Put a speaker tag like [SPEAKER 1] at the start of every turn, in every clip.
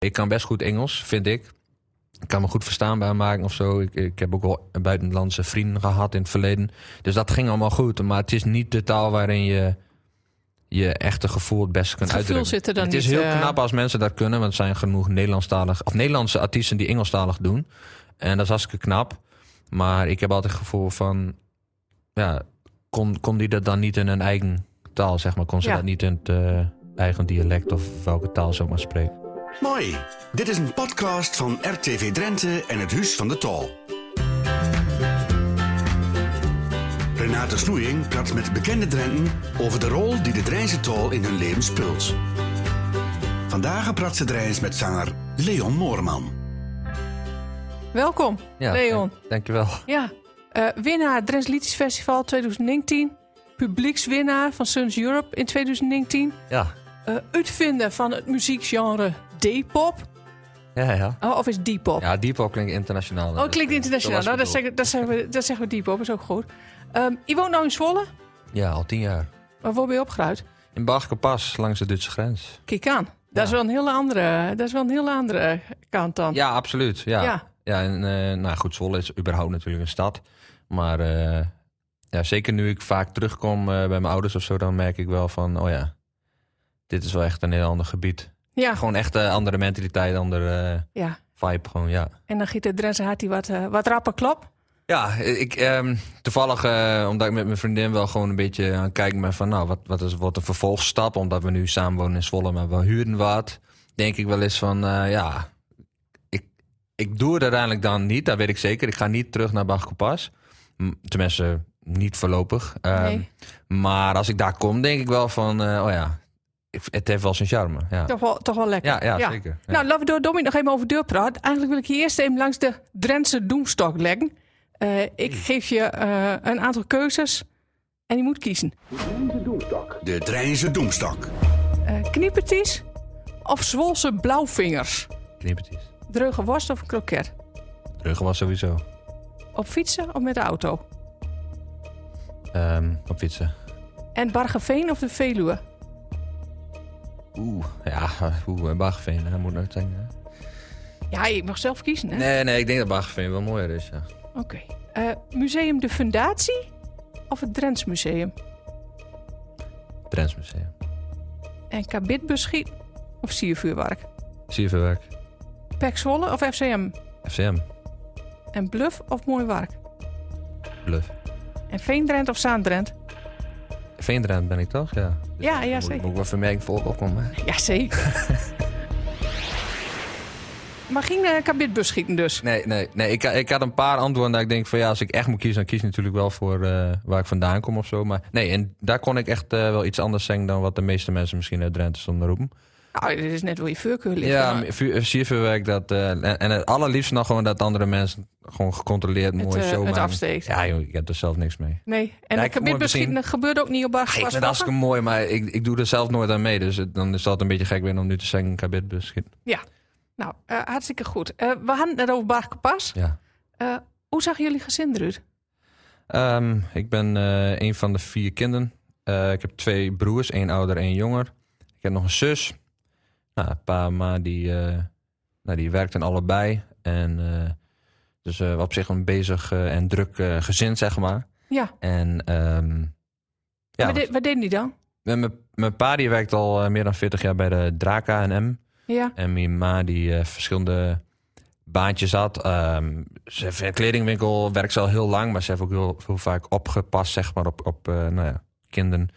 [SPEAKER 1] Ik kan best goed Engels, vind ik. Ik kan me goed verstaanbaar maken of zo. Ik, ik heb ook wel buitenlandse vrienden gehad in het verleden. Dus dat ging allemaal goed. Maar het is niet de taal waarin je je echte gevoel het beste kunt
[SPEAKER 2] Het gevoel
[SPEAKER 1] uitdrukken.
[SPEAKER 2] zit er dan
[SPEAKER 1] het is
[SPEAKER 2] niet,
[SPEAKER 1] heel
[SPEAKER 2] eh,
[SPEAKER 1] knap als mensen dat kunnen. Want er zijn genoeg Nederlandstalig, of Nederlandse artiesten die Engelstalig doen. En dat is hartstikke knap. Maar ik heb altijd het gevoel van... Ja, kon, kon die dat dan niet in hun eigen taal, zeg maar? Kon ze
[SPEAKER 2] Ja.
[SPEAKER 1] dat niet in het eh, eigen dialect of welke taal ze ook maar spreken?
[SPEAKER 3] Mooi. Dit is een podcast van RTV Drenthe en het Huis van de Tol. Renate Snoeing praat met bekende Drenten over de rol die de Drijnse Tol in hun leven speelt. Vandaag praat ze Drijns met zanger Leon Moorman.
[SPEAKER 2] Welkom,
[SPEAKER 1] Ja,
[SPEAKER 2] Leon.
[SPEAKER 1] Dank, dankjewel.
[SPEAKER 2] Ja, eh, winnaar Drents Liedjesfestival 2019. Publiekswinnaar van Suns Europe in 2019.
[SPEAKER 1] Ja,
[SPEAKER 2] Eh, uitvinder van het muziekgenre D-pop.
[SPEAKER 1] ja, ja.
[SPEAKER 2] Oh, of is D-pop?
[SPEAKER 1] Ja, Deepo klinkt internationaal.
[SPEAKER 2] Oh, het klinkt internationaal. Nou, dat,
[SPEAKER 1] dat
[SPEAKER 2] zeggen, dat, zeggen we, dat zeggen we D-pop, is ook goed. Ehm je woont nou in Zwolle.
[SPEAKER 1] Ja, al tien jaar.
[SPEAKER 2] Maar waar ben je opgeruid?
[SPEAKER 1] In Pas langs de Duitse grens.
[SPEAKER 2] Kijk aan. Dat, is wel een hele andere, dat is wel een hele andere kant dan.
[SPEAKER 1] Ja, absoluut. Ja,
[SPEAKER 2] Ja.
[SPEAKER 1] ja. en eh, nou goed, Zwolle is überhaupt natuurlijk een stad. Maar eh, ja, zeker nu ik vaak terugkom eh, bij mijn ouders of zo, dan merk ik wel van, oh ja, dit is wel echt een heel ander gebied.
[SPEAKER 2] Ja,
[SPEAKER 1] Gewoon echt een andere mentaliteit, andere eh,
[SPEAKER 2] ja.
[SPEAKER 1] vibe gewoon, ja.
[SPEAKER 2] En dan giet de Drentse hart die wat, eh, wat rapper klop.
[SPEAKER 1] Ja, ik, ehm, toevallig, eh, omdat ik met mijn vriendin wel gewoon een beetje aan het kijken ben van, nou, wat, wat is wat een vervolgstap? Omdat we nu samen wonen in Zwolle, maar we huurden wat. Denk ik wel eens van, eh, ja, ik, ik doe het uiteindelijk dan niet, dat weet ik zeker. Ik ga niet terug naar Bachkopas. Tenminste, niet voorlopig. Ehm,
[SPEAKER 2] Nee.
[SPEAKER 1] Maar als ik daar kom, denk ik wel van, eh, oh ja, het heeft wel zijn charme. Ja,
[SPEAKER 2] Toch wel, toch wel lekker.
[SPEAKER 1] ja, ja, zeker. Ja.
[SPEAKER 2] Nou, laten we door Dominic nog even over deur praten. Eigenlijk wil ik je eerst even langs de Drentse doemstok leggen. Eh, ik geef je eh, een aantal keuzes en je moet kiezen.
[SPEAKER 3] De Drijnse Doemstok.
[SPEAKER 2] Eh kniepertjes of Zwolse blauwvingers?
[SPEAKER 1] Knippertjes.
[SPEAKER 2] Dreuge worst of een kroket?
[SPEAKER 1] Ruggen was sowieso.
[SPEAKER 2] Op fietsen of met de auto?
[SPEAKER 1] Ehm, op fietsen.
[SPEAKER 2] En Bargeveen of de Veluwe?
[SPEAKER 1] Oeh, ja, oeh, Bagveen, dat moet nooit zijn.
[SPEAKER 2] Ja, je mag zelf kiezen, hè?
[SPEAKER 1] Nee, nee, ik denk dat Bagveen wel mooier is, ja.
[SPEAKER 2] Oké. Eh, Museum de Fundatie of het Drents Museum?
[SPEAKER 1] Drents Museum.
[SPEAKER 2] En kabitbeschiet of siervuurwerk?
[SPEAKER 1] Sierverwerk.
[SPEAKER 2] Pek Zwolle of FCM?
[SPEAKER 1] FCM.
[SPEAKER 2] En Bluff of Mooi Wark?
[SPEAKER 1] Bluff.
[SPEAKER 2] En Veendrent of Zaandrent?
[SPEAKER 1] Veendrent ben ik toch? Ja. Dus
[SPEAKER 2] Ja, ja,
[SPEAKER 1] moet,
[SPEAKER 2] zeker.
[SPEAKER 1] Moet ik wel vermerking voor opkomen.
[SPEAKER 2] Jazeker. maar geen uh, kabitbus schieten dus.
[SPEAKER 1] Nee, nee, nee. Ik, ik had een paar antwoorden dat ik denk van ja, als ik echt moet kiezen, dan kies ik natuurlijk wel voor eh, waar ik vandaan kom of zo. Maar nee, en daar kon ik echt eh, wel iets anders zeggen dan wat de meeste mensen misschien uit Drenthe stonden roepen.
[SPEAKER 2] Nou, dit is net hoe je vuurkeur ligt.
[SPEAKER 1] Ja,
[SPEAKER 2] maar
[SPEAKER 1] vuur- sierverwerk, dat, eh, en, en het allerliefst nog gewoon dat andere mensen gewoon gecontroleerd
[SPEAKER 2] Het,
[SPEAKER 1] mooi
[SPEAKER 2] eh,
[SPEAKER 1] show
[SPEAKER 2] het
[SPEAKER 1] maken.
[SPEAKER 2] afsteekt.
[SPEAKER 1] Ja joh, ik heb er zelf niks mee.
[SPEAKER 2] Nee, en
[SPEAKER 1] Ja, ik
[SPEAKER 2] kabitbus
[SPEAKER 1] misschien-
[SPEAKER 2] dat gebeurt ook niet op
[SPEAKER 1] Ah, ik vind het hartstikke mooi, maar ik, ik doe er zelf nooit aan mee. Dus het- dan is dat een beetje gek weer om nu te zeggen kabitbus.
[SPEAKER 2] Nou, eh, hartstikke goed. Eh, we hadden het net over Bargepas.
[SPEAKER 1] Ja.
[SPEAKER 2] Eh hoe zag jullie gezin eruit?
[SPEAKER 1] Ehm, ik ben eh, een van de vier kinderen. Eh, ik heb twee broers, één ouder, één jonger. Ik heb nog een zus. Nou, pa en ma die, eh, nou, die werkten allebei. En eh, dus eh, op zich een bezig en druk gezin, zeg maar.
[SPEAKER 2] Ja,
[SPEAKER 1] En ehm, ja,
[SPEAKER 2] wat, de- wat deden die dan?
[SPEAKER 1] mijn, pa die werkt al meer dan 40 jaar bij de Draka N&M.
[SPEAKER 2] Ja,
[SPEAKER 1] En mijn ma die verschillende baantjes had. Ze heeft een kledingwinkel, werkt ze al heel lang. Maar ze heeft ook heel, heel vaak opgepast zeg maar, op, op nou ja, kinderen.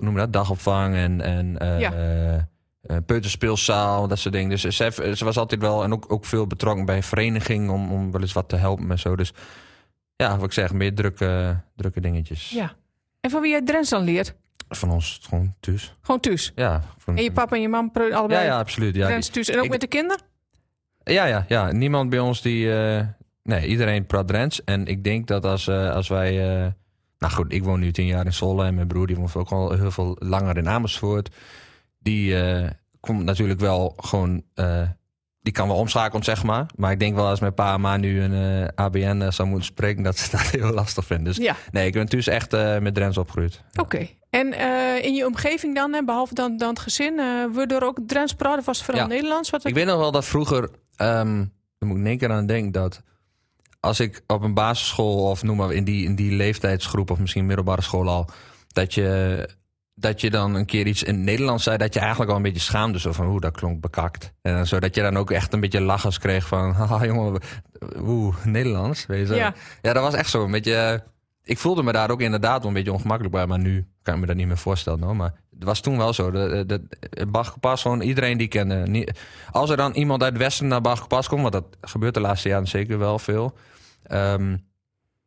[SPEAKER 1] noem dat, dagopvang en, en
[SPEAKER 2] Ja.
[SPEAKER 1] Eh, eh, peuterspeelzaal, dat soort dingen. Dus ze, heeft- ze was altijd wel en ook, ook veel betrokken bij vereniging om, om wel eens wat te helpen en zo. Dus ja, wat ik zeg, meer drukke, drukke dingetjes.
[SPEAKER 2] ja. En van wie jij Drents dan leert?
[SPEAKER 1] Van ons gewoon thuis.
[SPEAKER 2] Gewoon thuis.
[SPEAKER 1] Ja, van,
[SPEAKER 2] En je papa en je mam preut
[SPEAKER 1] ja,
[SPEAKER 2] allebei
[SPEAKER 1] ja, absoluut. Ja,
[SPEAKER 2] Drents thuis. En ook
[SPEAKER 1] ik-
[SPEAKER 2] met de kinderen?
[SPEAKER 1] Ja, ja, ja. Niemand bij ons die. eh, nee, iedereen praat Drents. En ik denk dat als, eh, als wij. eh, nou goed, ik woon nu tien jaar in Zwolle. En mijn broer die woont ook al heel veel langer in Amersfoort. Die eh, komt natuurlijk wel gewoon. eh, die kan wel omschakelen, zeg maar. Maar ik denk wel als mijn pa en ma nu een eh, ABN eh, zou moeten spreken, dat ze dat heel lastig vinden. Dus
[SPEAKER 2] Ja,
[SPEAKER 1] nee, ik ben dus echt met Drents opgegroeid.
[SPEAKER 2] oké. En in je omgeving dan, hè, behalve dan, dan het gezin, eh worden er ook Drents praten? Was vooral
[SPEAKER 1] Ja.
[SPEAKER 2] Nederlands? Wat
[SPEAKER 1] Ik weet nog wel dat vroeger, ehm daar moet ik in één keer aan denken, dat als ik op een basisschool of noem maar in die, in die leeftijdsgroep of misschien middelbare school al, dat je, dat je dan een keer iets in het Nederlands zei, dat je eigenlijk al een beetje schaamde. Zo van, oeh, dat klonk bekakt. En zo dat je dan ook echt een beetje lachers kreeg van, haha jongen, oeh, Nederlands. Weet je.
[SPEAKER 2] Ja.
[SPEAKER 1] ja, dat was echt zo een beetje... eh, Ik voelde me daar ook inderdaad wel een beetje ongemakkelijk bij, maar nu kan ik me dat niet meer voorstellen. hoor. Maar het was toen wel zo. De, de, de, Bach gewoon iedereen die kende. Niet, als er dan iemand uit het westen naar Bach komt, want dat gebeurt de laatste jaren zeker wel veel. ehm,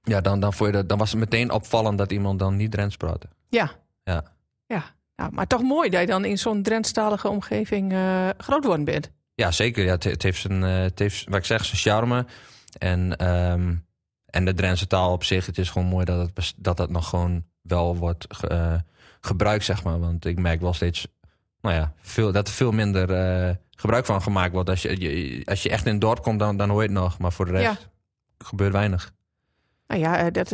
[SPEAKER 1] ja, dan, dan, vond je dat, dan was het meteen opvallend dat iemand dan niet Drents praatte.
[SPEAKER 2] Ja.
[SPEAKER 1] Ja.
[SPEAKER 2] Ja. Nou, maar toch mooi dat je dan in zo'n Drentstalige omgeving eh, groot worden bent.
[SPEAKER 1] Ja, zeker. Ja, het, het heeft zijn, eh, het heeft, wat ik zeg, zijn charme. En, ehm, en de Drentse taal op zich, het is gewoon mooi dat het, dat het nog gewoon wel wordt ge- eh, gebruikt, zeg maar. Want ik merk wel steeds, nou ja, veel, dat er veel minder gebruik van gemaakt wordt. Als je, je- als je echt in het dorp komt, dan, dan hoor je het nog. Maar voor de rest gebeurt weinig.
[SPEAKER 2] Nou ja, dat,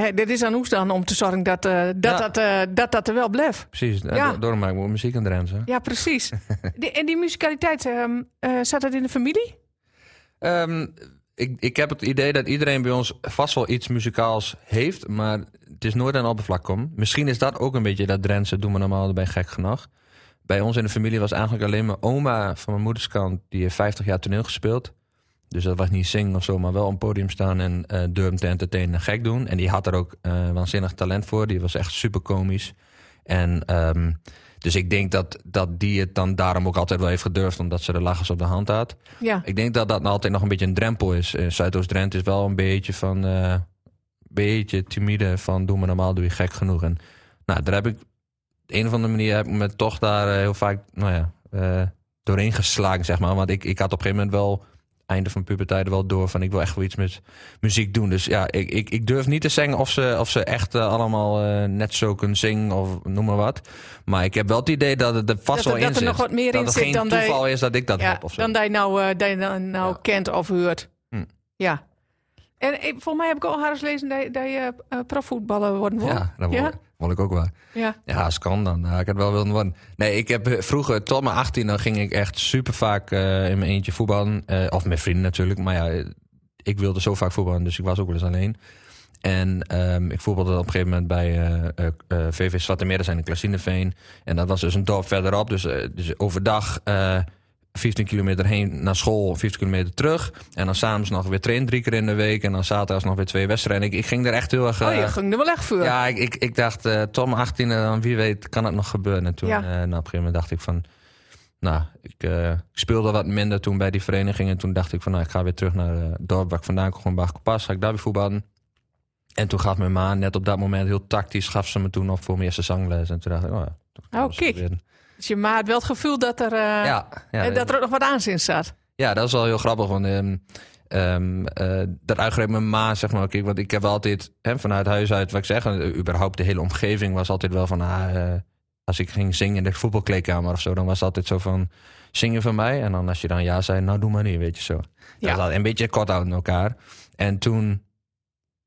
[SPEAKER 2] hè, dit is aan ons dan om te zorgen dat eh, dat,
[SPEAKER 1] Ja.
[SPEAKER 2] dat, eh, dat, dat er wel blijft.
[SPEAKER 1] Precies,
[SPEAKER 2] Ja.
[SPEAKER 1] daarom ik ook muziek Drents. hè.
[SPEAKER 2] Ja, precies. die, en die musicaliteit, eh, zat dat in de familie?
[SPEAKER 1] Ehm, ik, ik heb het idee dat iedereen bij ons vast wel iets muzikaals heeft, maar het is nooit aan de oppervlak komen. Misschien is dat ook een beetje dat Drentse doen we normaal erbij gek genoeg. Bij ons in de familie was eigenlijk alleen mijn oma van mijn moeders kant, die heeft 50 jaar toneel gespeeld. Dus dat was niet zingen of zo, maar wel op een podium staan en eh durven te entertainen en gek doen. En die had er ook eh, waanzinnig talent voor. Die was echt super komisch. En ehm, dus ik denk dat, dat die het dan daarom ook altijd wel heeft gedurfd, omdat ze de lachers op de hand had.
[SPEAKER 2] Ja.
[SPEAKER 1] Ik denk dat dat nou altijd nog een beetje een drempel is. Eh, Zuidoost-Drenthe is wel een beetje van... eh beetje timide van doe maar normaal, doe je gek genoeg. En nou, daar heb ik... Op een of andere manier heb ik me toch daar heel vaak nou ja, doorheen geslagen, zeg maar. Want ik, ik had op een gegeven moment wel... Einde van puberteit wel door van ik wil echt wel iets met muziek doen. Dus ja, ik, ik, ik durf niet te zeggen of ze, of ze echt eh, allemaal eh, net zo kunnen zingen of noem maar wat. Maar ik heb wel het idee dat het er vast
[SPEAKER 2] Dat er-
[SPEAKER 1] wel in
[SPEAKER 2] dat er
[SPEAKER 1] zit.
[SPEAKER 2] nog wat meer
[SPEAKER 1] dat
[SPEAKER 2] in zit
[SPEAKER 1] geen
[SPEAKER 2] dan dat je-
[SPEAKER 1] toeval is dat ik dat
[SPEAKER 2] ja,
[SPEAKER 1] heb of zo.
[SPEAKER 2] dan dat je nou, eh, dat je nou
[SPEAKER 1] Ja.
[SPEAKER 2] kent of hoort.
[SPEAKER 1] Hm.
[SPEAKER 2] Ja. En volgens mij heb ik al haar eens lezen dat, je- dat je profvoetballer worden wil.
[SPEAKER 1] Ja, dat wil,
[SPEAKER 2] Ja?
[SPEAKER 1] wil ik ook wel.
[SPEAKER 2] Ja.
[SPEAKER 1] Ja, als kan dan. Nou, ik had wel willen worden. Nee, ik heb eh, vroeger, tot mijn 18, dan ging ik echt super vaak eh, in mijn eentje voetballen. Eh, of met vrienden natuurlijk. Maar ja, ik wilde zo vaak voetballen, dus ik was ook wel eens alleen. En ehm, ik voetbalde op een gegeven moment bij eh, eh, VV Zwarte Meer, dat zijn in Klasineveen. En dat was dus een dorp verderop. Dus, dus overdag 15 kilometer heen naar school, 15 kilometer terug. En dan s'avonds nog weer trainen drie keer in de week. En dan zaterdags nog weer twee wedstrijden. Ik, ik ging er echt heel erg...
[SPEAKER 2] Oh,
[SPEAKER 1] eh,
[SPEAKER 2] je ging er wel echt voor.
[SPEAKER 1] ja, ik, ik, ik dacht, eh mijn 18 dan wie weet kan het nog gebeuren. En toen,
[SPEAKER 2] Ja.
[SPEAKER 1] eh, nou, op een gegeven moment dacht ik van... Nou, ik, eh, ik speelde wat minder toen bij die vereniging. En toen dacht ik van, nou, ik ga weer terug naar eh, het dorp waar ik vandaan kom. Gewoon Pas, ga ik daar weer voetballen. En toen gaf mijn ma net op dat moment heel tactisch... gaf ze me toen op voor mijn eerste zangles. En toen dacht ik, oh ja.
[SPEAKER 2] Oh, kijk. Dus je ma had wel het gevoel dat er, eh,
[SPEAKER 1] Ja, ja,
[SPEAKER 2] dat er ook nog wat aanzien zat.
[SPEAKER 1] ja, dat is wel heel grappig. Want ehm, eh, dat mijn ma, zeg maar. Kijk, want ik heb altijd hè, vanuit huis uit, wat ik zeg, eh, überhaupt de hele omgeving was altijd wel van, ah, als ik ging zingen in de voetbalkleedkamer of zo, dan was het altijd zo van, zingen van mij. En dan als je dan ja zei, nou doe maar niet, weet je zo. Dat
[SPEAKER 2] Ja.
[SPEAKER 1] was een beetje kort uit elkaar. En toen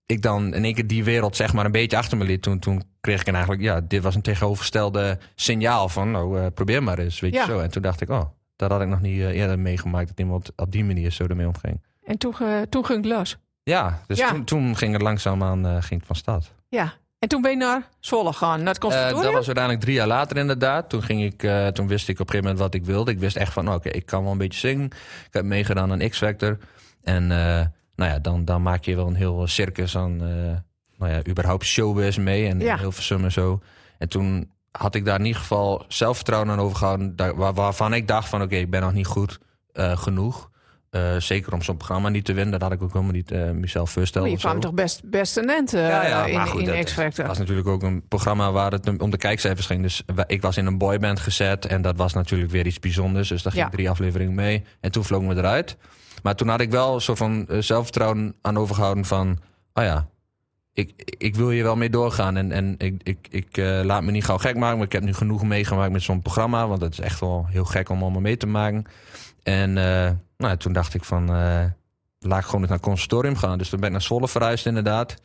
[SPEAKER 1] ik dan in één keer die wereld zeg maar een beetje achter me liet, toen, toen kreeg ik een eigenlijk, ja, dit was een tegenovergestelde signaal van, nou, eh, probeer maar eens, weet
[SPEAKER 2] Ja.
[SPEAKER 1] je zo. En toen dacht ik, oh, dat had ik nog niet eh, eerder meegemaakt, dat iemand op die manier zo ermee omging.
[SPEAKER 2] En toen, toen ging het los.
[SPEAKER 1] Ja, dus
[SPEAKER 2] Ja.
[SPEAKER 1] Toen, toen ging het langzaamaan eh, ging het van stad.
[SPEAKER 2] Ja. En toen ben je naar Zwolle gegaan, naar het conservatorium?
[SPEAKER 1] dat was uiteindelijk drie jaar later inderdaad. Toen, ging ik, toen wist ik op een gegeven moment wat ik wilde. Ik wist echt van, oké, ik kan wel een beetje zingen. Ik heb meegedaan aan X-Factor. En nou ja, dan, dan maak je wel een heel circus aan, eh, nou ja, überhaupt showbiz mee. En
[SPEAKER 2] Ja.
[SPEAKER 1] heel veel en zo. En toen had ik daar in ieder geval zelfvertrouwen aan overgehouden. daar- waar- waarvan ik dacht van, oké, ik ben nog niet goed eh, genoeg. Eh, zeker om zo'n programma niet te winnen. Dat had ik ook helemaal niet eh, mezelf voorstellen.
[SPEAKER 2] Maar je
[SPEAKER 1] zo.
[SPEAKER 2] kwam toch best, best een end eh,
[SPEAKER 1] Ja, ja,
[SPEAKER 2] in,
[SPEAKER 1] goed,
[SPEAKER 2] in
[SPEAKER 1] dat-. Het was natuurlijk ook een programma waar het om de kijkcijfers ging. Dus ik was in een boyband gezet en dat was natuurlijk weer iets bijzonders. Dus daar ging
[SPEAKER 2] Ja.
[SPEAKER 1] drie afleveringen mee. En toen vlogen we eruit. Maar toen had ik wel een soort van zelfvertrouwen aan overgehouden van... Oh ja, ik, ik wil hier wel mee doorgaan. En, en ik, ik, ik laat me niet gauw gek maken. Maar ik heb nu genoeg meegemaakt met zo'n programma. Want het is echt wel heel gek om allemaal mee te maken. En eh, nou, toen dacht ik van... eh, laat ik gewoon naar het conservatorium gaan. Dus toen ben ik naar Zwolle verhuisd inderdaad.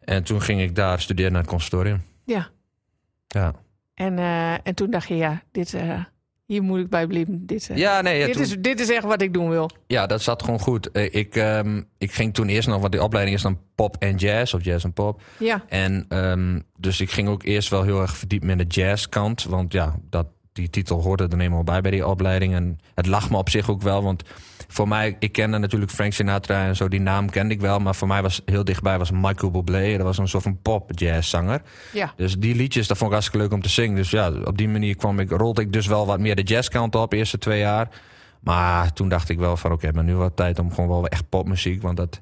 [SPEAKER 1] En toen ging ik daar studeren naar het conservatorium.
[SPEAKER 2] Ja.
[SPEAKER 1] Ja,
[SPEAKER 2] En, eh, en toen dacht je, ja, dit, eh, hier moet ik bij blijven. Dit,
[SPEAKER 1] ja nee, ja,
[SPEAKER 2] dit,
[SPEAKER 1] toen-
[SPEAKER 2] is, dit is echt wat ik doen wil.
[SPEAKER 1] ja, dat zat gewoon goed. Ik, ehm, ik ging toen eerst nog, want die opleiding is dan pop en jazz, of jazz en pop.
[SPEAKER 2] Ja,
[SPEAKER 1] En ehm, dus ik ging ook eerst wel heel erg verdiept met de jazzkant. Want ja, dat, die titel hoorde er eenmaal bij bij die opleiding. En het lag me op zich ook wel. Want voor mij, ik kende natuurlijk Frank Sinatra en zo. Die naam kende ik wel. Maar voor mij was heel dichtbij was Michael Bublé. Dat was een soort van pop jazzzanger.
[SPEAKER 2] ja.
[SPEAKER 1] Dus die liedjes, dat vond ik hartstikke leuk om te zingen. Dus ja, op die manier kwam ik, rolde ik dus wel wat meer de jazzkant op, de eerste twee jaar. Maar toen dacht ik wel van, oké, maar nu wat tijd om gewoon wel echt popmuziek. Want dat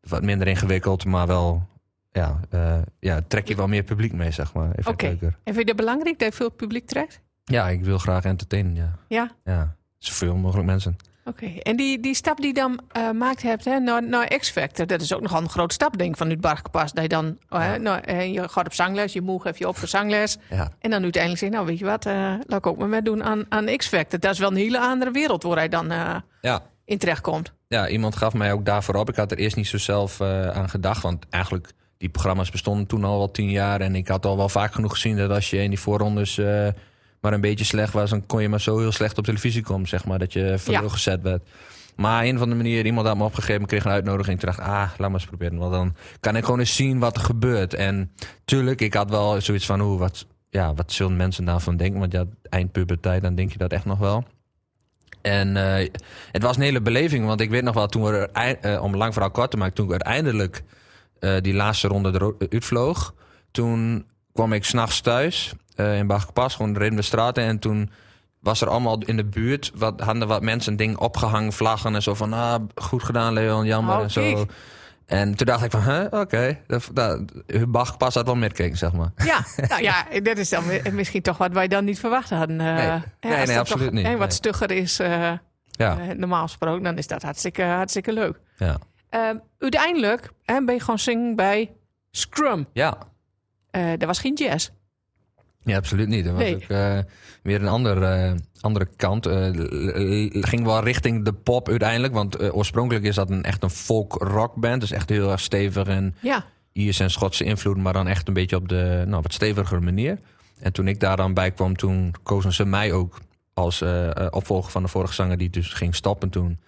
[SPEAKER 1] wat minder ingewikkeld, maar wel, ja, eh, ja trek je wel meer publiek mee, zeg maar. Even
[SPEAKER 2] Oké.
[SPEAKER 1] leuker.
[SPEAKER 2] En vind je dat belangrijk dat je veel publiek trekt?
[SPEAKER 1] Ja, ik wil graag entertainen, ja.
[SPEAKER 2] Ja.
[SPEAKER 1] Ja, zoveel mogelijk mensen.
[SPEAKER 2] Oké, en die, die stap die je dan eh maakt hebt hè, naar, naar X-Factor, dat is ook nogal een grote stap, denk ik, vanuit Bargepas. Dat je dan, oh, hè, nou, eh, je gaat op zangles, je moe geeft je op voor zangles.
[SPEAKER 1] Ja,
[SPEAKER 2] En dan uiteindelijk zeg je, nou weet je wat, eh, laat ik ook maar met doen aan, aan X-Factor. Dat is wel een hele andere wereld waar hij dan
[SPEAKER 1] ja.
[SPEAKER 2] in terecht komt.
[SPEAKER 1] Ja, iemand gaf mij ook daarvoor op. Ik had er eerst niet zo zelf aan gedacht. Want eigenlijk, die programma's bestonden toen al wel tien jaar. En ik had al wel vaak genoeg gezien dat als je in die voorrondes maar een beetje slecht was... dan kon je maar zo heel slecht op televisie komen, zeg maar. Dat je
[SPEAKER 2] Ja.
[SPEAKER 1] lul gezet werd. Maar een van de manieren, iemand had me opgegeven, ik kreeg een uitnodiging. Toen dacht ik, ah, laat maar eens proberen. Want dan kan ik gewoon eens zien wat er gebeurt. En tuurlijk, ik had wel zoiets van, hoe, wat, ja, wat zullen mensen daarvan denken? Want ja, eindpuberteit, dan denk je dat echt nog wel. En eh, het was een hele beleving, want ik weet nog wel, toen we er, eh, om lang verhaal kort te maken, toen ik uiteindelijk eh, die laatste ronde eruit vloog, toen kwam ik s'nachts thuis eh, in Bagpas, gewoon reden de straten en toen was er allemaal in de buurt, wat, hadden wat mensen een ding opgehangen, vlaggen en zo van, ah, goed gedaan Leon, jammer
[SPEAKER 2] Oh,
[SPEAKER 1] en zo.
[SPEAKER 2] kijk.
[SPEAKER 1] En toen dacht ik van, huh, oké, dat, dat, had wel metgekeken, zeg maar.
[SPEAKER 2] Ja, nou ja, dat is dan mi- misschien toch wat wij dan niet verwacht hadden. eh,
[SPEAKER 1] Nee. Nee, nee, absoluut
[SPEAKER 2] toch,
[SPEAKER 1] niet.
[SPEAKER 2] wat stugger is, eh,
[SPEAKER 1] Ja,
[SPEAKER 2] normaal gesproken, dan is dat hartstikke, hartstikke leuk.
[SPEAKER 1] ja.
[SPEAKER 2] Ehm, uiteindelijk ben je gewoon zingen bij Scrum.
[SPEAKER 1] ja.
[SPEAKER 2] Dat was geen jazz.
[SPEAKER 1] Ja, absoluut niet. Dat was
[SPEAKER 2] Nee.
[SPEAKER 1] ook eh, weer een ander, eh, andere kant. L- ging wel richting de pop uiteindelijk. Want oorspronkelijk is dat een, echt een folk rock band. Dus echt heel erg stevig en
[SPEAKER 2] Ja,
[SPEAKER 1] Iers en Schotse invloed. Maar dan echt een beetje op de nou, wat stevigere manier. En toen ik daar dan bij kwam, toen kozen ze mij ook als opvolger van de vorige zanger. Die dus ging stoppen toen.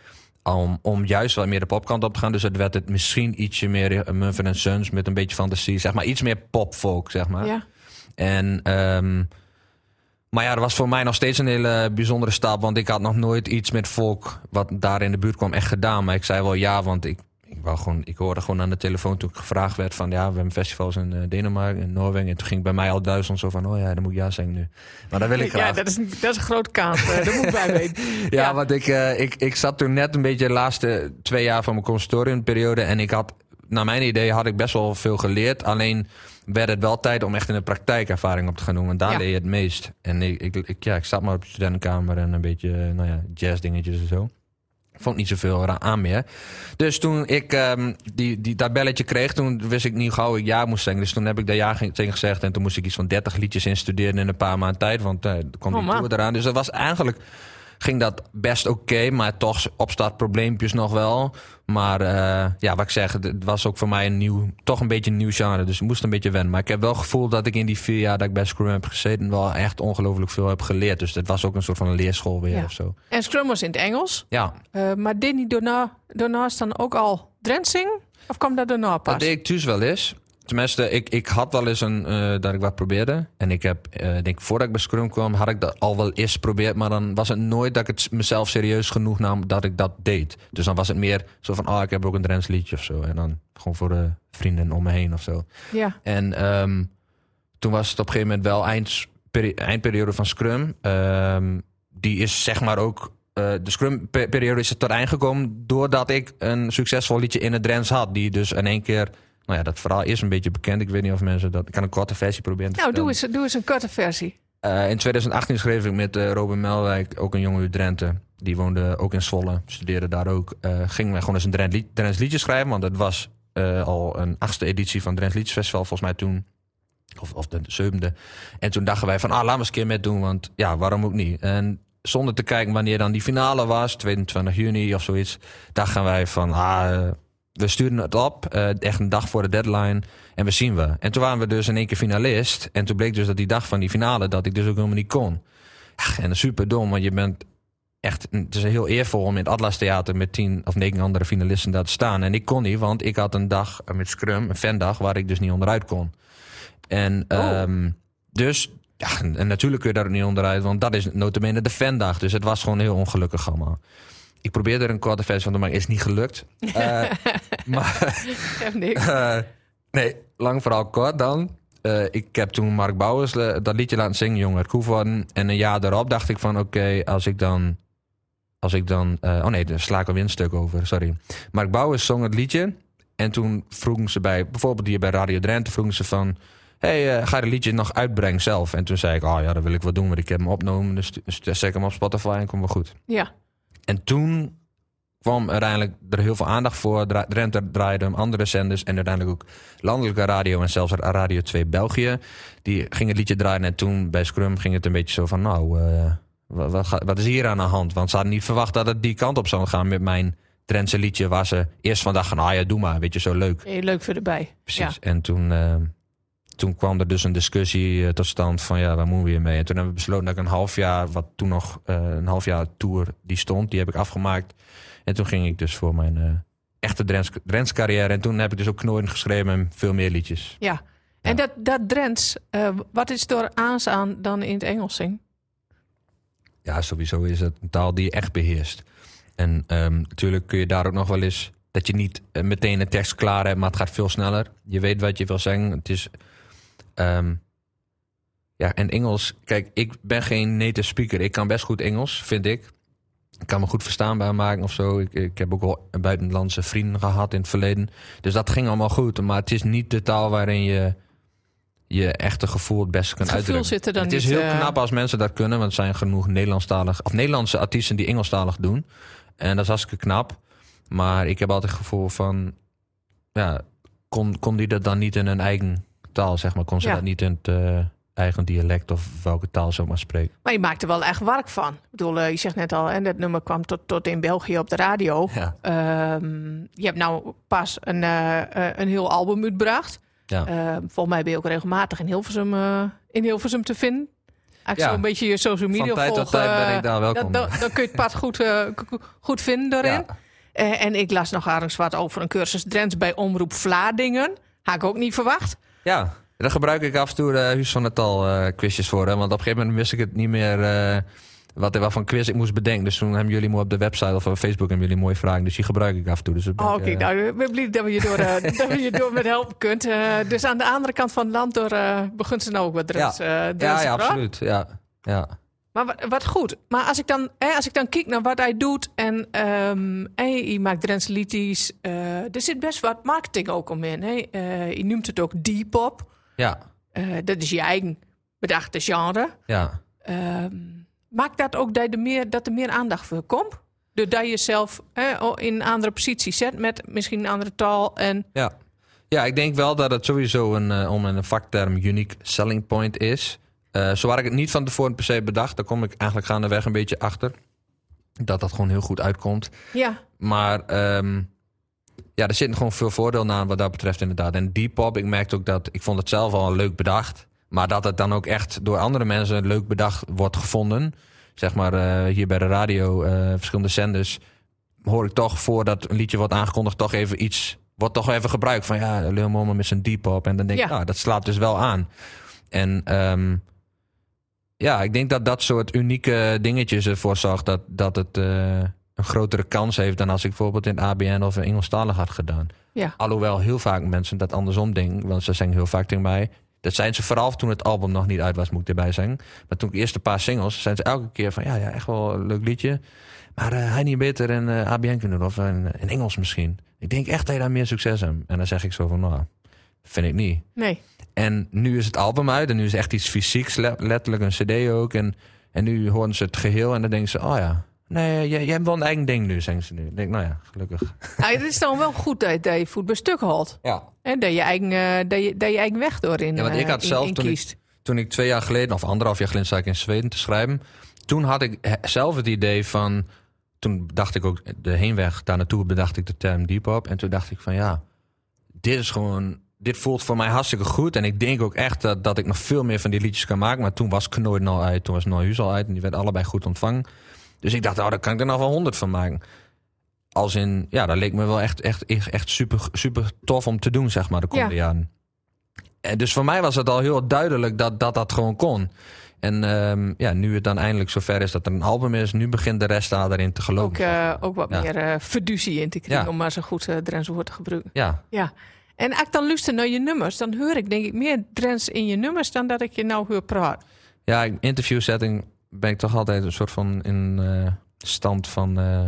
[SPEAKER 1] Om, om juist wat meer de popkant op te gaan. Dus het werd het misschien ietsje meer Mumford Sons met een beetje fantasie. Zeg maar iets meer popfolk, zeg maar.
[SPEAKER 2] ja.
[SPEAKER 1] En, ehm, maar ja, dat was voor mij nog steeds een hele bijzondere stap. Want ik had nog nooit iets met volk wat daar in de buurt kwam echt gedaan. Maar ik zei wel ja, want ik, ik, wou gewoon, ik hoorde gewoon aan de telefoon toen ik gevraagd werd van... ja, we hebben festivals in eh, Denemarken, in Noorwegen. En toen ging bij mij al duizend zo van... oh ja, dan moet ik ja zeggen nu. Maar dat wil ik graag.
[SPEAKER 2] ja dat, is, een- dat is een grote kans. eh, dat moet ik bij weten.
[SPEAKER 1] Ja,
[SPEAKER 2] Ja.
[SPEAKER 1] want ik, eh, ik, ik zat toen net een beetje de laatste twee jaar van mijn conservatoriumperiode. En ik had, naar mijn idee, had ik best wel veel geleerd. Alleen werd het wel tijd om echt in de praktijk ervaring op te gaan doen. Want daar
[SPEAKER 2] Ja.
[SPEAKER 1] leer je het meest. En ik, ik, ik- ja, ik zat maar op de studentenkamer en een beetje, nou ja, jazzdingetjes en zo. Vond niet zoveel aan meer. Dus toen ik ehm, die, die, dat belletje kreeg, toen wist ik niet hoe gauw ik ja moest zeggen. Dus toen heb ik daar ja tegen gezegd. En toen moest ik iets van 30 liedjes instuderen in een paar maanden tijd. Want er kwam
[SPEAKER 2] Oh,
[SPEAKER 1] die tour eraan. Dus dat was eigenlijk ging dat best oké, maar toch opstartprobleempjes nog wel. Maar eh, ja, wat ik zeg, het was ook voor mij een nieuw, toch een beetje een nieuw genre. Dus ik moest een beetje wennen. Maar ik heb wel het gevoel dat ik in die vier jaar dat ik bij Scrum heb gezeten, wel echt ongelooflijk veel heb geleerd. Dus het was ook een soort van een leerschool weer
[SPEAKER 2] Ja.
[SPEAKER 1] of zo.
[SPEAKER 2] En Scrum was in het Engels.
[SPEAKER 1] Ja,
[SPEAKER 2] Eh, maar deed niet daarna, daarnaast dan ook al Drents zingen? Of kwam dat daarna pas?
[SPEAKER 1] dat deed ik wel eens. Tenminste, ik, ik had wel eens een, eh, dat ik wat probeerde. En ik heb, eh, denk voordat ik bij Scrum kwam, had ik dat al wel eens geprobeerd. Maar dan was het nooit dat ik het mezelf serieus genoeg nam dat ik dat deed. Dus dan was het meer zo van, oh, ik heb ook een Drents liedje of zo. En dan gewoon voor de vrienden om me heen of zo.
[SPEAKER 2] Ja,
[SPEAKER 1] En ehm, toen was het op een gegeven moment wel einds, peri- eindperiode van Scrum. Ehm, die is zeg maar ook. eh, de Scrum-periode is er tot eind gekomen. doordat ik een succesvol liedje in het Drents had. Die dus in één keer. Nou ja, dat verhaal is een beetje bekend. Ik weet niet of mensen dat. Ik kan een korte versie proberen. te
[SPEAKER 2] nou doe eens, doe eens een korte versie.
[SPEAKER 1] Eh, in 2018 schreef ik met eh Robin Melwijk, ook een jongen uit Drenthe. Die woonde ook in Zwolle, studeerde daar ook. Eh gingen wij gewoon eens een Drent lied, Drents liedje schrijven. Want het was al een achtste editie van Drents Liedjesfestival, volgens mij toen. Of, of de zevende. En toen dachten wij van, ah, laten we eens een keer met doen. Want ja, waarom ook niet? En zonder te kijken wanneer dan die finale was, 22 juni of zoiets. Dachten wij van, ah, we stuurden het op, eh, echt een dag voor de deadline. En we zien we. En toen waren we dus in één keer finalist. En toen bleek dus dat die dag van die finale, dat ik dus ook helemaal niet kon. Ach, en super dom, want je bent echt, het is heel eervol om in het Atlas Theater met tien of negen andere finalisten daar te staan. En ik kon niet, want ik had een dag met Scrum, een fandag, waar ik dus niet onderuit kon. En
[SPEAKER 2] Oh.
[SPEAKER 1] ehm, dus, ja, en natuurlijk kun je daar niet onderuit, want dat is notabene de fandag. Dus het was gewoon heel ongelukkig allemaal. Ik probeerde er een korte versie van te maken, is niet gelukt. Eh, maar
[SPEAKER 2] niks.
[SPEAKER 1] eh, nee, lang verhaal kort dan. Eh, ik heb toen Mark Bouwers dat liedje laten zingen, Jong uit Koevoorden. En een jaar daarop dacht ik van, oké, als ik dan... Als ik dan... oh nee, daar sla ik alweer een stuk over, sorry. Mark Bouwers zong het liedje. En toen vroegen ze bij, bijvoorbeeld hier bij Radio Drenthe, vroegen ze van... hey, ga je het liedje nog uitbrengen zelf? En toen zei ik, oh ja, dat wil ik wel doen, want ik heb hem opgenomen. Dus, dus zet ik hem op Spotify en komt wel goed.
[SPEAKER 2] Ja.
[SPEAKER 1] En toen kwam uiteindelijk er heel veel aandacht voor. Drenthe draaide hem, andere zenders en uiteindelijk ook landelijke radio en zelfs Radio 2 België. Die ging het liedje draaien en toen bij Scrum ging het een beetje zo van nou, eh, wat, wat, is hier aan de hand? Want ze hadden niet verwacht dat het die kant op zou gaan met mijn Drentse liedje. Waar ze eerst van dachten, ah ja, doe maar, weet je, zo leuk.
[SPEAKER 2] Heel leuk voor erbij.
[SPEAKER 1] Precies. En toen, eh, toen kwam er dus een discussie eh, tot stand van ja, waar moeten we hiermee? En toen hebben we besloten dat ik een half jaar, wat toen nog eh, een half jaar tour die stond, die heb ik afgemaakt. En toen ging ik dus voor mijn eh, echte Drents, Drents carrière. En toen heb ik dus ook Knoorn geschreven en veel meer liedjes.
[SPEAKER 2] Ja. En dat, dat Drents, wat is door aans aan dan in het Engels zingen?
[SPEAKER 1] Ja, sowieso is het een taal die je echt beheerst. En ehm, natuurlijk kun je daar ook nog wel eens dat je niet meteen een tekst klaar hebt, maar het gaat veel sneller. Je weet wat je wil zeggen. Het is. Ehm, ja, en Engels. Kijk, ik ben geen native speaker. Ik kan best goed Engels, vind ik. Ik kan me goed verstaanbaar maken of zo. Ik, ik heb ook wel buitenlandse vrienden gehad in het verleden. Dus dat ging allemaal goed. Maar het is niet de taal waarin je je echte gevoel het beste kunt uitdrukken.
[SPEAKER 2] zit er dan
[SPEAKER 1] het is
[SPEAKER 2] niet,
[SPEAKER 1] heel
[SPEAKER 2] eh,
[SPEAKER 1] knap als mensen dat kunnen. Want er zijn genoeg Nederlandstalig, of Nederlandse artiesten die Engelstalig doen. En dat is hartstikke knap. Maar ik heb altijd het gevoel van... Ja, kon, kon die dat dan niet in een eigen taal, zeg maar? Kon ze
[SPEAKER 2] Ja.
[SPEAKER 1] dat niet in het eh, eigen dialect of welke taal ze maar spreken?
[SPEAKER 2] Maar je maakt er wel echt werk van. Ik bedoel, eh, je zegt net al, en dat nummer kwam tot, tot in België op de radio.
[SPEAKER 1] Ja.
[SPEAKER 2] Ehm, je hebt nou pas een, eh, een heel album uitgebracht.
[SPEAKER 1] Ja.
[SPEAKER 2] Ehm, volgens mij ben je ook regelmatig in Hilversum, in Hilversum te vinden. Eigenlijk
[SPEAKER 1] Ja.
[SPEAKER 2] zo'n beetje je social media
[SPEAKER 1] Van tijd tot
[SPEAKER 2] volgen,
[SPEAKER 1] tijd ben ik daar welkom.
[SPEAKER 2] Dan, dan, kun je het pad goed, goed vinden daarin. En ik las nog ergens wat over een cursus Drents bij Omroep Vlaardingen. Had ik ook niet verwacht.
[SPEAKER 1] Ja, daar gebruik ik af en toe de Huis van het Tal eh, quizjes voor. Hè? Want op een gegeven moment wist ik het niet meer eh, wat, wat voor quiz ik moest bedenken. Dus toen hebben jullie me op de website of op Facebook hebben jullie mooie vragen. Dus die gebruik ik af en toe. Dus
[SPEAKER 2] Oh, oké,
[SPEAKER 1] eh,
[SPEAKER 2] nou, ik ben blij dat we je door, eh, dat we je door met helpen kunt. Eh, dus aan de andere kant van het land door, eh begint ze nou ook wat eh,
[SPEAKER 1] ja, ja,
[SPEAKER 2] praat.
[SPEAKER 1] absoluut. Ja, ja.
[SPEAKER 2] Maar wat, wat goed. Maar als ik, dan, hè, als ik dan kijk naar wat hij doet en hè, je maakt Drentse liedjes. eh, er zit best wat marketing ook om in. Hè? Eh, je noemt het ook D-pop.
[SPEAKER 1] ja,
[SPEAKER 2] Eh, dat is je eigen bedachte genre.
[SPEAKER 1] ja.
[SPEAKER 2] Ehm, maakt dat ook dat er meer, dat er meer aandacht voor komt? Doordat je jezelf hè, in een andere positie zet met misschien een andere taal. En
[SPEAKER 1] Ja. ja, ik denk wel dat het sowieso een, om een vakterm unique selling point is. Eh zo had ik het niet van tevoren per se bedacht. Daar kom ik eigenlijk gaandeweg een beetje achter. Dat dat gewoon heel goed uitkomt.
[SPEAKER 2] ja,
[SPEAKER 1] Maar ehm, ja, er zit gewoon veel voordeel aan wat dat betreft inderdaad. En Depop, ik merkte ook dat... Ik vond het zelf al leuk bedacht. Maar dat het dan ook echt door andere mensen leuk bedacht wordt gevonden. Zeg maar eh, hier bij de radio, eh, verschillende zenders... hoor ik toch voordat een liedje wordt aangekondigd... toch even iets, wordt toch even gebruikt van... ja, Lil Mama met zijn Depop. En dan denk ik,
[SPEAKER 2] Ja.
[SPEAKER 1] nou, dat slaat dus wel aan. En ehm, ja, ik denk dat dat soort unieke dingetjes ervoor zorgt dat, dat het eh, een grotere kans heeft dan als ik bijvoorbeeld in ABN of in Engelstalig had gedaan.
[SPEAKER 2] ja.
[SPEAKER 1] Alhoewel heel vaak mensen dat andersom denken, want ze zeggen heel vaak tegen mij. Dat zijn ze vooral toen het album nog niet uit was, moet ik erbij zeggen. Maar toen ik eerst een paar singles, zijn ze elke keer van ja, ja echt wel een leuk liedje. Maar eh, hij niet beter in eh, ABN kunnen doen of in, in Engels misschien. Ik denk echt dat je daar meer succes hebt. En dan zeg ik zo van nou, vind ik niet.
[SPEAKER 2] Nee.
[SPEAKER 1] En nu is het album uit en nu is echt iets fysieks, le- letterlijk een cd ook. En, en nu horen ze het geheel en dan denken ze, oh ja, nee, jij, jij hebt wel een eigen ding nu, zeggen ze nu. Ik denk, nou ja, gelukkig.
[SPEAKER 2] Nou, het is dan wel goed dat, dat je voet bij stuk houdt.
[SPEAKER 1] Ja.
[SPEAKER 2] En dat je eigen, eh, dat je, dat je eigen weg doorin
[SPEAKER 1] Ja, want ik
[SPEAKER 2] eh,
[SPEAKER 1] had
[SPEAKER 2] in-
[SPEAKER 1] zelf
[SPEAKER 2] in
[SPEAKER 1] toen ik-. Toen ik twee jaar geleden, of anderhalf jaar geleden, zat ik in Zweden te schrijven. Toen had ik he- zelf het idee van, toen dacht ik ook, de heenweg daar naartoe bedacht ik de term deep hop. En toen dacht ik van ja, dit is gewoon, dit voelt voor mij hartstikke goed. En ik denk ook echt dat, dat ik nog veel meer van die liedjes kan maken. Maar toen was Knooi al uit, toen was Nooit al uit. En die werden allebei goed ontvangen. Dus ik dacht, oh, daar kan ik er nog wel honderd van maken. Als in, ja, dat leek me wel echt, echt, echt, echt super, super tof om te doen, zeg maar, de komende jaren. En dus voor mij was het al heel duidelijk dat dat, dat gewoon kon. En ehm, ja, nu het dan eindelijk zover is dat er een album is, nu begint de rest daarin te geloven.
[SPEAKER 2] Ook, eh, ook wat
[SPEAKER 1] Ja.
[SPEAKER 2] meer eh fiducie in te krijgen,
[SPEAKER 1] Ja.
[SPEAKER 2] om maar zo goed uh, Drents woord te gebruiken.
[SPEAKER 1] Ja,
[SPEAKER 2] Ja. En als ik dan luister naar je nummers, dan hoor ik denk ik meer Drents in je nummers dan dat ik je nou hoor praten.
[SPEAKER 1] ja, in interview setting ben ik toch altijd een soort van in eh, stand van. eh,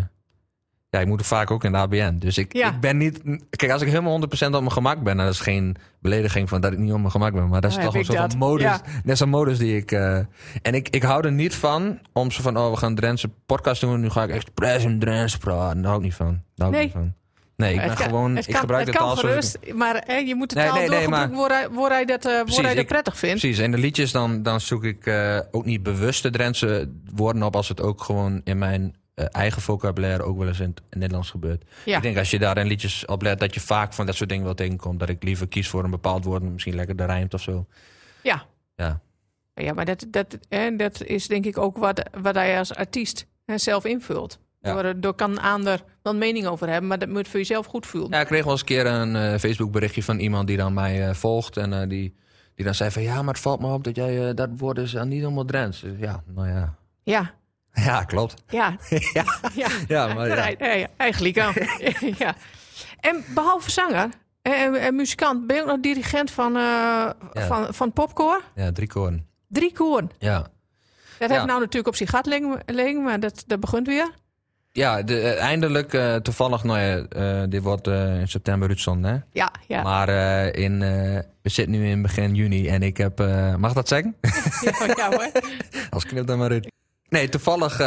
[SPEAKER 1] ja, ik moet vaak ook in de ABN. Dus ik,
[SPEAKER 2] Ja.
[SPEAKER 1] ik ben niet. Kijk, als ik helemaal 100% op mijn gemak ben, dan is geen belediging van dat ik niet op mijn gemak ben. Maar dat is
[SPEAKER 2] Oh,
[SPEAKER 1] toch een soort van modus.
[SPEAKER 2] Ja.
[SPEAKER 1] Dat is een modus die ik. eh, en ik, ik hou er niet van om zo van, oh, we gaan Drentse podcast doen. Nu ga ik expres in Drents praten. Daar hou ik niet van. Daar hou ik
[SPEAKER 2] Nee.
[SPEAKER 1] niet van. Nee, ik ben
[SPEAKER 2] kan-
[SPEAKER 1] gewoon. ik
[SPEAKER 2] kan,
[SPEAKER 1] gebruik
[SPEAKER 2] het
[SPEAKER 1] de
[SPEAKER 2] kan
[SPEAKER 1] taal ik-
[SPEAKER 2] gerust, maar hè, je moet de
[SPEAKER 1] Nee,
[SPEAKER 2] taal
[SPEAKER 1] nee, nee,
[SPEAKER 2] doorgebruiken waar, hij, waar hij dat, eh, waar
[SPEAKER 1] Precies,
[SPEAKER 2] hij dat
[SPEAKER 1] ik-
[SPEAKER 2] prettig vindt.
[SPEAKER 1] Precies, en de liedjes dan, dan zoek ik eh, ook niet bewust de Drentse woorden op... als het ook gewoon in mijn eh, eigen vocabulaire ook wel eens in het Nederlands gebeurt.
[SPEAKER 2] Ja.
[SPEAKER 1] Ik denk als je daar een liedjes op let... dat je vaak van dat soort dingen wel tegenkomt. Dat ik liever kies voor een bepaald woord... misschien lekker de rijmt of zo.
[SPEAKER 2] Ja.
[SPEAKER 1] Ja,
[SPEAKER 2] Ja, maar dat, dat, hè, dat is denk ik ook wat, wat hij als artiest hè, zelf invult.
[SPEAKER 1] Ja.
[SPEAKER 2] Door, door kan een ander wel een mening over hebben, maar dat moet voor jezelf goed voelen.
[SPEAKER 1] ja ik kreeg wel eens een keer een eh, Facebook berichtje van iemand... die dan mij eh, volgt en eh, die, die dan zei van... ja, maar het valt me op dat jij dat woord is niet helemaal Drents. Dus ja, nou ja...
[SPEAKER 2] Ja,
[SPEAKER 1] Ja, klopt.
[SPEAKER 2] ja,
[SPEAKER 1] ja.
[SPEAKER 2] ja.
[SPEAKER 1] Ja, maar ja.
[SPEAKER 2] Eigenlijk wel. ja. En behalve zanger en, en muzikant, ben je ook nog dirigent van, van, van popkoor?
[SPEAKER 1] ja, drie koren.
[SPEAKER 2] Drie koren.
[SPEAKER 1] Ja.
[SPEAKER 2] Dat heeft nou natuurlijk op zich gat liggen, maar dat, dat begint weer.
[SPEAKER 1] Ja, de, eh, eindelijk eh, toevallig, nou ja, eh, dit wordt in september uitzonden, hè?
[SPEAKER 2] Ja, ja.
[SPEAKER 1] Maar in, we zitten nu in begin juni en ik heb, mag ik dat zeggen?
[SPEAKER 2] ja, ja hoor.
[SPEAKER 1] Als knip dan maar uit. Nee, toevallig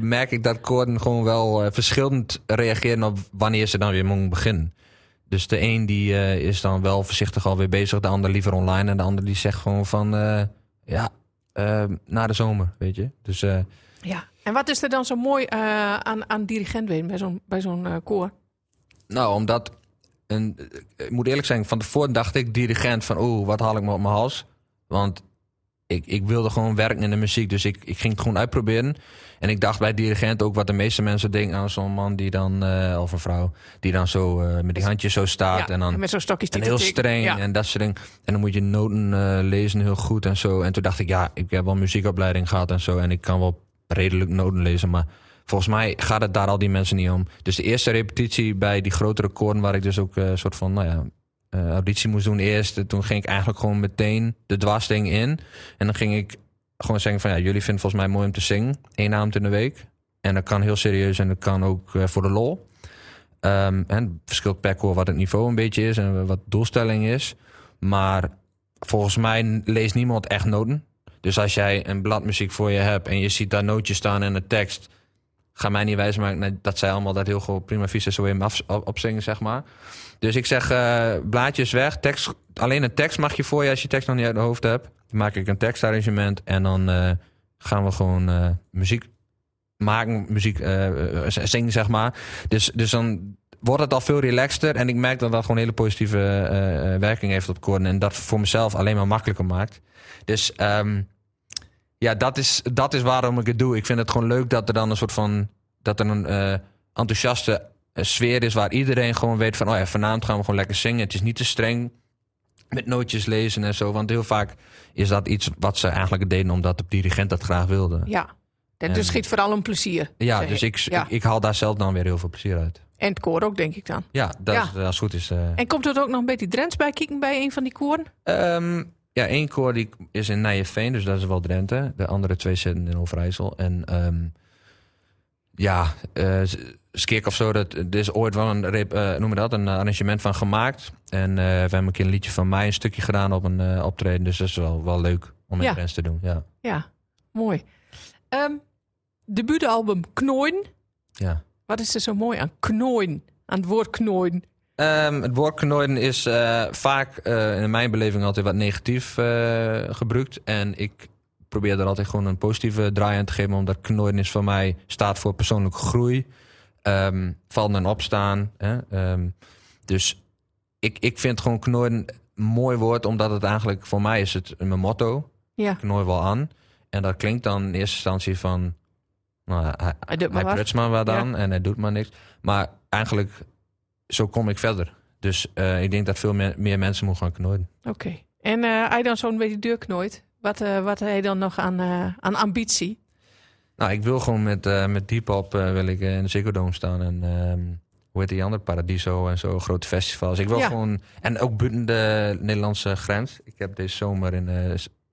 [SPEAKER 1] merk ik dat koorden gewoon wel verschillend reageren op wanneer ze dan weer mogen beginnen. Dus de een die is dan wel voorzichtig alweer bezig, de ander liever online. En de ander die zegt gewoon van, ja, na de zomer, weet je. Dus
[SPEAKER 2] Ja. En wat is er dan zo mooi eh, aan, aan dirigent zijn bij zo'n bij zo'n eh, koor?
[SPEAKER 1] Nou, omdat. Een, ik moet eerlijk zijn, van tevoren dacht ik dirigent van oeh, wat haal ik me op mijn hals? Want ik, ik wilde gewoon werken in de muziek, dus ik, ik ging het gewoon uitproberen. En ik dacht bij dirigent ook wat de meeste mensen denken aan zo'n man die dan, eh, of een vrouw, die dan zo met die handjes zo staat
[SPEAKER 2] ja,
[SPEAKER 1] en dan
[SPEAKER 2] met zo'n stokjes
[SPEAKER 1] en heel streng
[SPEAKER 2] Ja.
[SPEAKER 1] en dat soort dingen. En dan moet je noten lezen heel goed en zo. En toen dacht ik, ja, ik heb wel muziekopleiding gehad en zo. En ik kan wel redelijk noten lezen. Maar volgens mij gaat het daar al die mensen niet om. Dus de eerste repetitie bij die grotere koren... waar ik dus ook een soort van, nou ja... eh, auditie moest doen eerst. eh, Toen ging ik eigenlijk gewoon meteen de dwarsding in. En dan ging ik gewoon zeggen van... ja, jullie vinden volgens mij mooi om te zingen. Eén avond in de week. En dat kan heel serieus en dat kan ook eh, voor de lol. Ehm, en het verschilt per koor wat het niveau een beetje is en wat doelstelling is. Maar volgens mij leest niemand echt noten. Dus als jij een bladmuziek voor je hebt en je ziet daar nootjes staan en de tekst, ga mij niet wijzen maken dat zij allemaal dat heel goed prima vies zo in af, op, opzingen, zeg maar. Dus ik zeg, eh, blaadjes weg, tekst, alleen een tekst mag je voor je als je tekst nog niet uit de hoofd hebt. Dan maak ik een tekstarrangement en dan eh, gaan we gewoon eh, muziek maken, muziek zingen, zeg maar. Dus, dus dan wordt het al veel relaxter. En ik merk dat dat gewoon een hele positieve eh, eh, werking heeft op koorden. En dat voor mezelf alleen maar makkelijker maakt. Dus ehm, ja, dat is, dat is waarom ik het doe. Ik vind het gewoon leuk dat er dan een soort van... dat er een eh, enthousiaste sfeer is... waar iedereen gewoon weet van... oh ja, vanavond gaan we gewoon lekker zingen. Het is niet te streng met nootjes lezen en zo. Want heel vaak is dat iets wat ze eigenlijk deden... omdat de dirigent dat graag wilde.
[SPEAKER 2] Ja. Dus schiet vooral om plezier.
[SPEAKER 1] Ja, dus ik,
[SPEAKER 2] Ja.
[SPEAKER 1] ik, ik haal daar zelf dan weer heel veel plezier uit.
[SPEAKER 2] En het koor ook, denk ik dan.
[SPEAKER 1] Ja, dat,
[SPEAKER 2] Ja.
[SPEAKER 1] Is, als het goed is. eh.
[SPEAKER 2] En komt er ook nog een beetje Drents bij kijken bij een van die koren?
[SPEAKER 1] Ehm, ja, één koor die is in Nijeveen, dus dat is wel Drenthe. De andere twee zitten in Overijssel. En ehm, ja, eh Skik of zo, dat, er is ooit wel een, eh, noem dat, een arrangement van gemaakt. En we hebben een keer een liedje van mij, een stukje gedaan op een optreden. Dus dat is wel, wel leuk om in
[SPEAKER 2] Ja.
[SPEAKER 1] Drents te doen. Ja.
[SPEAKER 2] Ja, mooi. Ehm debuutalbum Knooien.
[SPEAKER 1] ja.
[SPEAKER 2] Wat is er zo mooi aan knooien? Aan het woord knooien.
[SPEAKER 1] Ehm, het woord knooien is eh, vaak eh, in mijn beleving altijd wat negatief eh, gebruikt. En ik probeer er altijd gewoon een positieve draai aan te geven. Omdat knoorden is voor mij staat voor persoonlijke groei. Ehm vallen en opstaan. Hè? Ehm, dus ik, ik vind gewoon knoorden een mooi woord. Omdat het eigenlijk voor mij is het mijn motto.
[SPEAKER 2] Ja,
[SPEAKER 1] Knooi wel aan. En dat klinkt dan in eerste instantie van... Nou, hij,
[SPEAKER 2] hij doet maar
[SPEAKER 1] hij
[SPEAKER 2] wat.
[SPEAKER 1] maar wat aan en hij doet maar niks. Maar eigenlijk, zo kom ik verder. Dus eh, ik denk dat veel meer, meer mensen moeten gaan knooien.
[SPEAKER 2] Oké. En eh hij dan zo'n beetje deur knooit. Wat, eh wat hij dan nog aan, aan ambitie?
[SPEAKER 1] Nou, ik wil gewoon met, met Depop wil ik in de Ziggo Dome staan. En ehm, hoe heet die andere? Paradiso en zo, grote festivals. Ik wil
[SPEAKER 2] Ja.
[SPEAKER 1] gewoon... En ook buiten de Nederlandse grens. Ik heb deze zomer in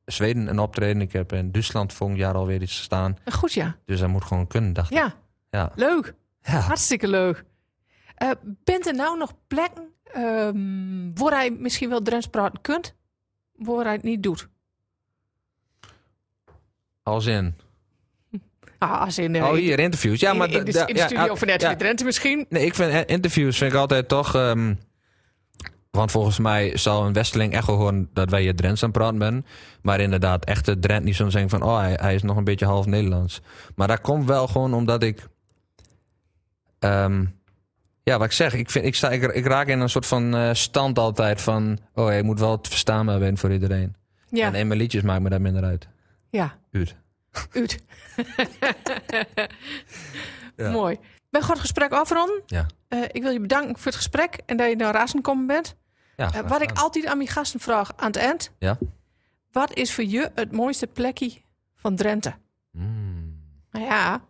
[SPEAKER 1] Zweden een optreden. Ik heb in Duitsland volgend jaar alweer iets staan.
[SPEAKER 2] Goed ja.
[SPEAKER 1] Dus dat moet gewoon kunnen, dacht ik.
[SPEAKER 2] Ja,
[SPEAKER 1] Ja.
[SPEAKER 2] leuk.
[SPEAKER 1] Ja.
[SPEAKER 2] Hartstikke leuk. Eh, bent er nou nog plekken ehm, waar hij misschien wel Drents praten kunt, waar hij het niet doet?
[SPEAKER 1] Als in...
[SPEAKER 2] Ah, als in, eh,
[SPEAKER 1] oh, hier, interviews. Ja,
[SPEAKER 2] in,
[SPEAKER 1] maar...
[SPEAKER 2] in, de, in de
[SPEAKER 1] ja,
[SPEAKER 2] studio
[SPEAKER 1] ja,
[SPEAKER 2] van RTV
[SPEAKER 1] ja.
[SPEAKER 2] Drenthe misschien.
[SPEAKER 1] Nee, ik vind eh, interviews vind ik altijd toch. ehm, want volgens mij zal een Westeling echt wel horen dat wij hier Drents aan het praten ben. Maar inderdaad, echte Drent niet zo zeggen van... oh, hij, hij is nog een beetje half Nederlands. Maar dat komt wel gewoon omdat ik... ehm, ja, wat ik zeg, ik, vind, ik, sta, ik, ik raak in een soort van eh, stand altijd van... oh, je moet wel het verstaanbaar zijn voor iedereen.
[SPEAKER 2] Ja,
[SPEAKER 1] En in mijn liedjes maakt me dat minder uit.
[SPEAKER 2] ja.
[SPEAKER 1] Uit.
[SPEAKER 2] Uit.
[SPEAKER 1] Ja.
[SPEAKER 2] Mooi. Ben gaan het gesprek afronden.
[SPEAKER 1] Ja.
[SPEAKER 2] Eh, ik wil je bedanken voor het gesprek en dat je naar Razen gekomen bent.
[SPEAKER 1] Ja,
[SPEAKER 2] Eh, wat ik altijd aan mijn gasten vraag aan het eind.
[SPEAKER 1] Ja?
[SPEAKER 2] Wat is voor je het mooiste plekje van Drenthe?
[SPEAKER 1] Mm.
[SPEAKER 2] Nou ja,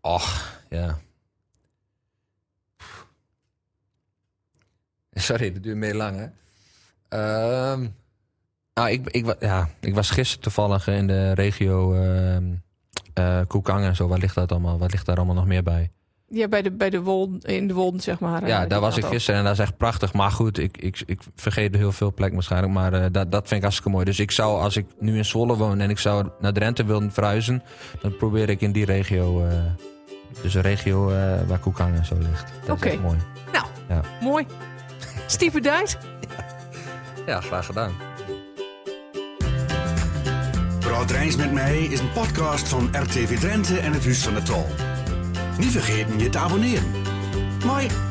[SPEAKER 1] Och, ja. Sorry, dat duurt meer lang, hè? Ehm, nou, ik, ik, ja, ik was gisteren toevallig in de regio ehm eh, Koekang en zo. Waar ligt dat allemaal? Wat ligt daar allemaal nog meer bij?
[SPEAKER 2] Ja bij de, bij de Wolden, in de Wolden, zeg maar.
[SPEAKER 1] ja,
[SPEAKER 2] eh,
[SPEAKER 1] daar was ik gisteren en dat is echt prachtig. Maar goed, ik, ik, ik vergeet heel veel plek waarschijnlijk. Maar eh, dat, dat vind ik hartstikke mooi. Dus ik zou, als ik nu in Zwolle woon en ik zou naar Drenthe willen verhuizen... dan probeer ik in die regio... eh, dus een regio eh, waar Koekang en zo ligt. Dat
[SPEAKER 2] Oké.
[SPEAKER 1] is echt mooi.
[SPEAKER 2] Nou,
[SPEAKER 1] Ja.
[SPEAKER 2] mooi. Stieven Dijt.
[SPEAKER 1] Ja, graag gedaan.
[SPEAKER 3] Praat Rijns met mij is een podcast van RTV Drenthe en het Huis van de Tol. Niet vergeten je te abonneren. Mooi.